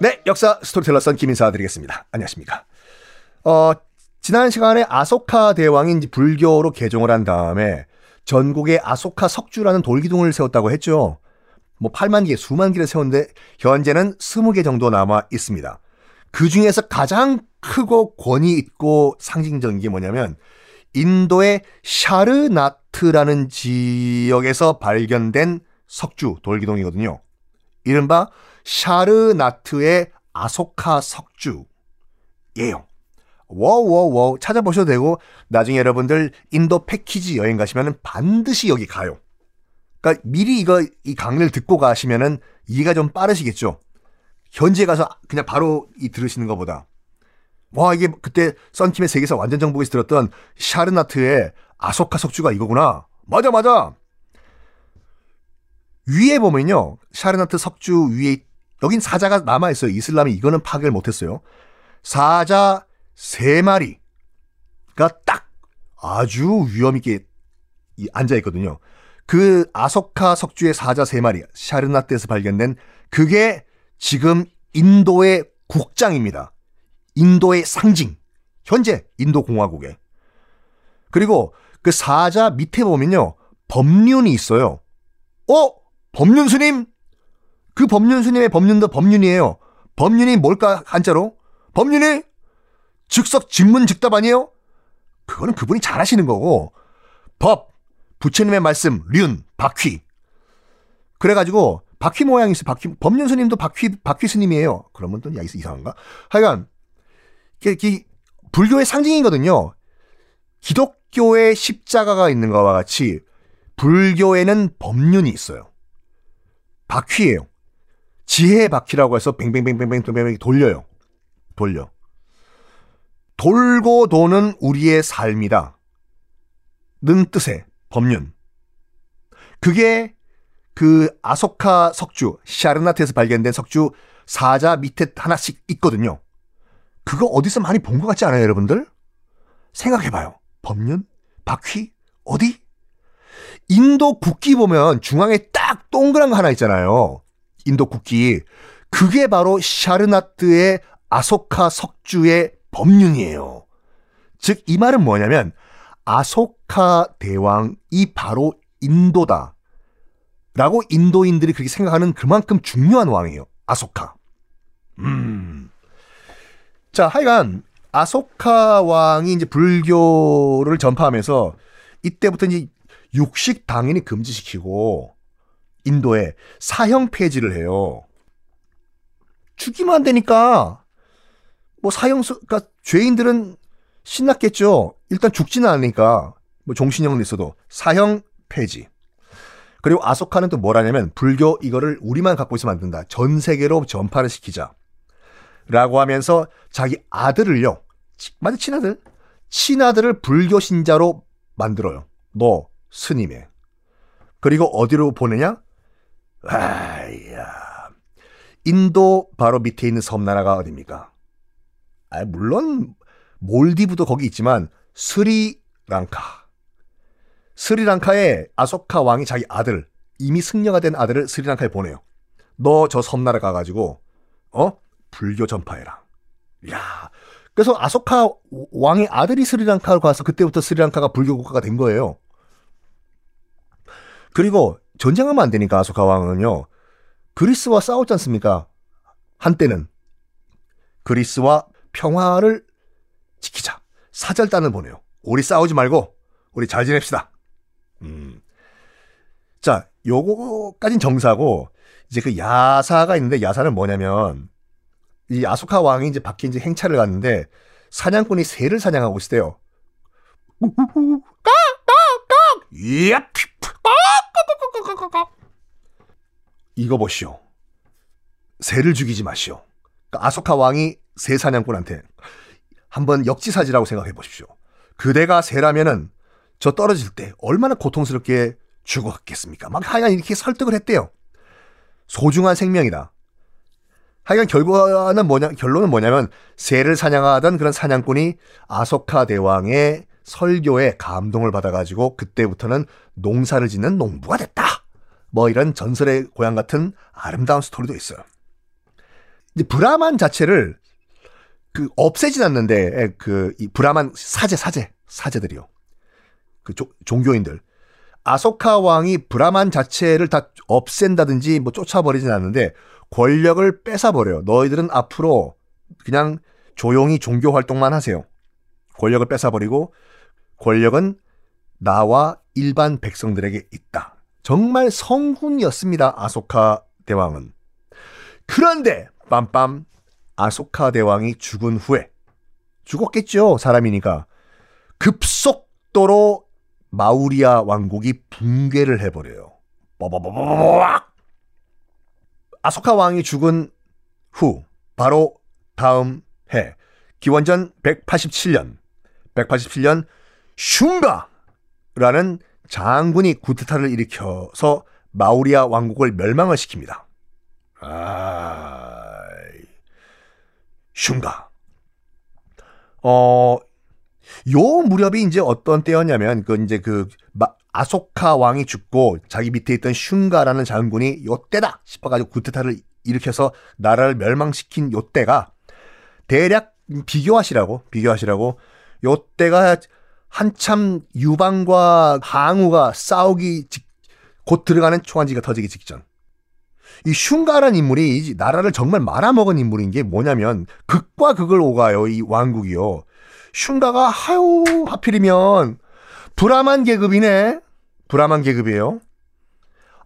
네, 역사 스토리텔러 썬킴 인사드리겠습니다. 안녕하십니까. 어, 지난 시간에 아소카 대왕이 불교로 개종을 한 다음에 전국에 아소카 석주라는 돌기둥을 세웠다고 했죠. 뭐 8만 개, 수만 개를 세웠는데 현재는 20개 정도 남아 있습니다. 그 중에서 가장 크고 권위 있고 상징적인 게 뭐냐면 인도의 사르나트라는 지역에서 발견된 석주 돌기둥이거든요. 이른바 샤르나트의 아소카 석주 예요. 워워워 찾아보셔도 되고 나중에 여러분들 인도 패키지 여행 가시면 반드시 여기 가요. 그러니까 미리 이거 이 강의를 듣고 가시면은 이해가 좀 빠르시겠죠. 현지에 가서 그냥 바로 이 들으시는 것보다 와 이게 그때 썬킴의 세계사 완전 정복에서 들었던 샤르나트의 아소카 석주가 이거구나. 맞아 맞아. 위에 보면요 샤르나트 석주 위에 여긴 사자가 남아 있어요. 이슬람이 이거는 파괴를 못 했어요. 사자 세 마리가 딱 아주 위험 있게 앉아 있거든요. 그 아소카 석주의 사자 세 마리 샤르나트에서 발견된 그게 지금 인도의 국장입니다. 인도의 상징. 현재 인도 공화국에. 그리고 그 사자 밑에 보면요. 법륜이 있어요. 어? 법륜 스님? 그 법륜 스님의 법륜도 법륜이에요. 법륜이 뭘까 한자로? 법륜이 즉석 직문 즉답 아니에요? 그거는 그분이 잘 하시는 거고 법, 부처님의 말씀, 륜, 박휘. 그래가지고 박휘 모양이 있어요. 박휘, 법륜 스님도 박휘, 박휘 스님이에요. 그러면 또 야, 이상한가? 하여간 이게 불교의 상징이거든요. 기독교의 십자가가 있는 것과 같이 불교에는 법륜이 있어요. 바퀴예요. 지혜 바퀴라고 해서 뱅뱅뱅뱅뱅 뱅뱅 돌려요. 돌려. 돌고 도는 우리의 삶이다. 는 뜻의 법륜. 그게 그 아소카 석주, 샤르나트에서 발견된 석주 사자 밑에 하나씩 있거든요. 그거 어디서 많이 본 것 같지 않아요, 여러분들? 생각해봐요. 법륜? 바퀴? 어디? 인도 국기 보면 중앙에 딱 동그란 거 하나 있잖아요. 인도 국기. 그게 바로 샤르나트의 아소카 석주의 법륜이에요. 즉, 이 말은 뭐냐면, 아소카 대왕이 바로 인도다. 라고 인도인들이 그렇게 생각하는 그만큼 중요한 왕이에요. 아소카. 음. 자, 하여간 아소카 왕이 이제 불교를 전파하면서 이때부터 이제 육식 당연히 금지시키고 인도에 사형 폐지를 해요. 죽이면 안 되니까 뭐 사형 그러니까 죄인들은 신났겠죠. 일단 죽지는 않으니까 뭐 종신형은 있어도 사형 폐지. 그리고 아소카는 또 뭐라냐면 불교 이거를 우리만 갖고 있으면 안 된다. 전 세계로 전파를 시키자. 라고 하면서 자기 아들을요. 맞아, 친아들. 친아들을 불교 신자로 만들어요. 너, 스님의. 그리고 어디로 보내냐? 아야. 인도 바로 밑에 있는 섬나라가 어딥니까? 아, 물론, 몰디브도 거기 있지만, 스리랑카. 스리랑카에 아소카 왕이 자기 아들, 이미 승려가 된 아들을 스리랑카에 보내요. 너 저 섬나라 가가지고, 어? 불교 전파해라. 야 그래서 아소카 왕의 아들이 스리랑카로 가서 그때부터 스리랑카가 불교 국가가 된 거예요. 그리고 전쟁하면 안 되니까 아소카 왕은요. 그리스와 싸웠지 않습니까? 한때는 그리스와 평화를 지키자. 사절단을 보내요. 우리 싸우지 말고 우리 잘 지냅시다. 음. 자, 요거까진 정사고 이제 그 야사가 있는데 야사는 뭐냐면 이 아소카 왕이 이제 밖에 이제 행차를 갔는데 사냥꾼이 새를 사냥하고 있대요. 이거 보시오. 새를 죽이지 마시오. 그러니까 아소카 왕이 새 사냥꾼한테 한번 역지사지라고 생각해 보십시오. 그대가 새라면은 저 떨어질 때 얼마나 고통스럽게 죽었겠습니까? 막 하여간 이렇게 설득을 했대요. 소중한 생명이다. 하여간 결과는 뭐냐, 결론은 뭐냐면 새를 사냥하던 그런 사냥꾼이 아소카 대왕의 설교에 감동을 받아가지고 그때부터는 농사를 짓는 농부가 됐다. 뭐 이런 전설의 고향 같은 아름다운 스토리도 있어요. 브라만 자체를 그 없애진 않는데 그 이 브라만 사제 사제 사제들이요. 그 조, 종교인들 아소카 왕이 브라만 자체를 다 없앤다든지 뭐 쫓아버리진 않는데 권력을 뺏어버려요. 너희들은 앞으로 그냥 조용히 종교 활동만 하세요. 권력을 뺏어버리고 권력은 나와 일반 백성들에게 있다. 정말 성훈이었습니다. 아소카 대왕은. 그런데 빰빰 아소카 대왕이 죽은 후에 죽었겠죠. 사람이니까. 급속도로 마우리아 왕국이 붕괴를 해버려요. 뽀뽀뽀뽀뽀 아소카 왕이 죽은 후 바로 다음 해 기원전 187년 187년 슝가라는 장군이 구테타를 일으켜서 마우리아 왕국을 멸망을 시킵니다. 아, 슝가. 어, 요 무렵이 이제 어떤 때였냐면 그 이제 그 아소카 왕이 죽고 자기 밑에 있던 슝가라는 장군이 요 때다 싶어가지고 구테타를 일으켜서 나라를 멸망시킨 요 때가 대략 비교하시라고 비교하시라고 요 때가 한참 유방과 항우가 싸우기 직, 곧 들어가는 초안지가 터지기 직전. 이 슝가란 인물이 나라를 정말 말아먹은 인물인 게 뭐냐면 극과 극을 오가요 이 왕국이요. 슝가가 하유 하필이면 브라만 계급이네. 브라만 계급이에요.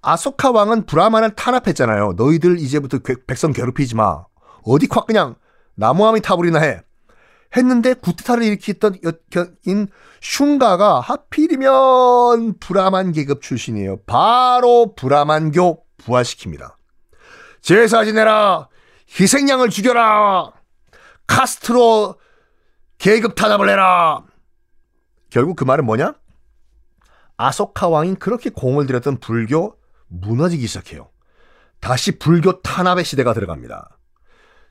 아소카 왕은 브라만을 탄압했잖아요. 너희들 이제부터 백성 괴롭히지 마. 어디 콱 그냥 나무함이 타버리나 해. 했는데 구테타를 일으켰던 여인 슝가가 하필이면 브라만 계급 출신이에요. 바로 브라만교 부활시킵니다. 제사 지내라. 희생양을 죽여라. 카스트로 계급 탄압을 해라. 결국 그 말은 뭐냐? 아소카 왕이 그렇게 공을 들였던 불교 무너지기 시작해요. 다시 불교 탄압의 시대가 들어갑니다.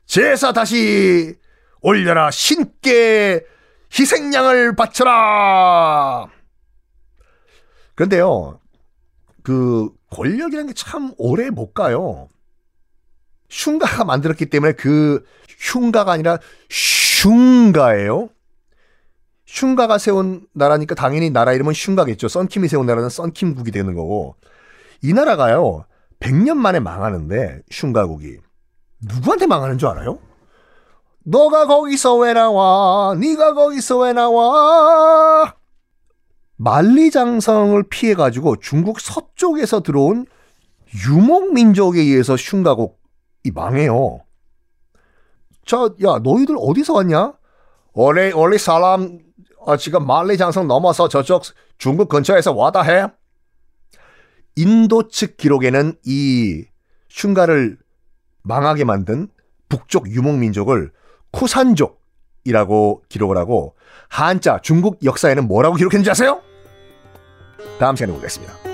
제사 다시 올려라 신께 희생양을 바쳐라. 그런데요, 그 권력이라는 게 참 오래 못 가요. 흉가가 만들었기 때문에 그 흉가가 아니라 슝가예요. 슝가가 세운 나라니까 당연히 나라 이름은 슝가겠죠. 썬킴이 세운 나라는 썬킴국이 되는 거고 이 나라가요 100년 만에 망하는데 슝가국이 누구한테 망하는 줄 알아요? 너가 거기서 왜 나와? 네가 거기서 왜 나와? 만리장성을 피해 가지고 중국 서쪽에서 들어온 유목 민족에 의해서 슝가국이 망해요. 자, 야, 너희들 어디서 왔냐? 원래 원래 사람 어, 지금 만리장성 넘어서 저쪽 중국 근처에서 와다 해. 인도 측 기록에는 이 슝가를 망하게 만든 북쪽 유목민족을 쿠산족이라고 기록을 하고 한자 중국 역사에는 뭐라고 기록했는지 아세요? 다음 시간에 보겠습니다.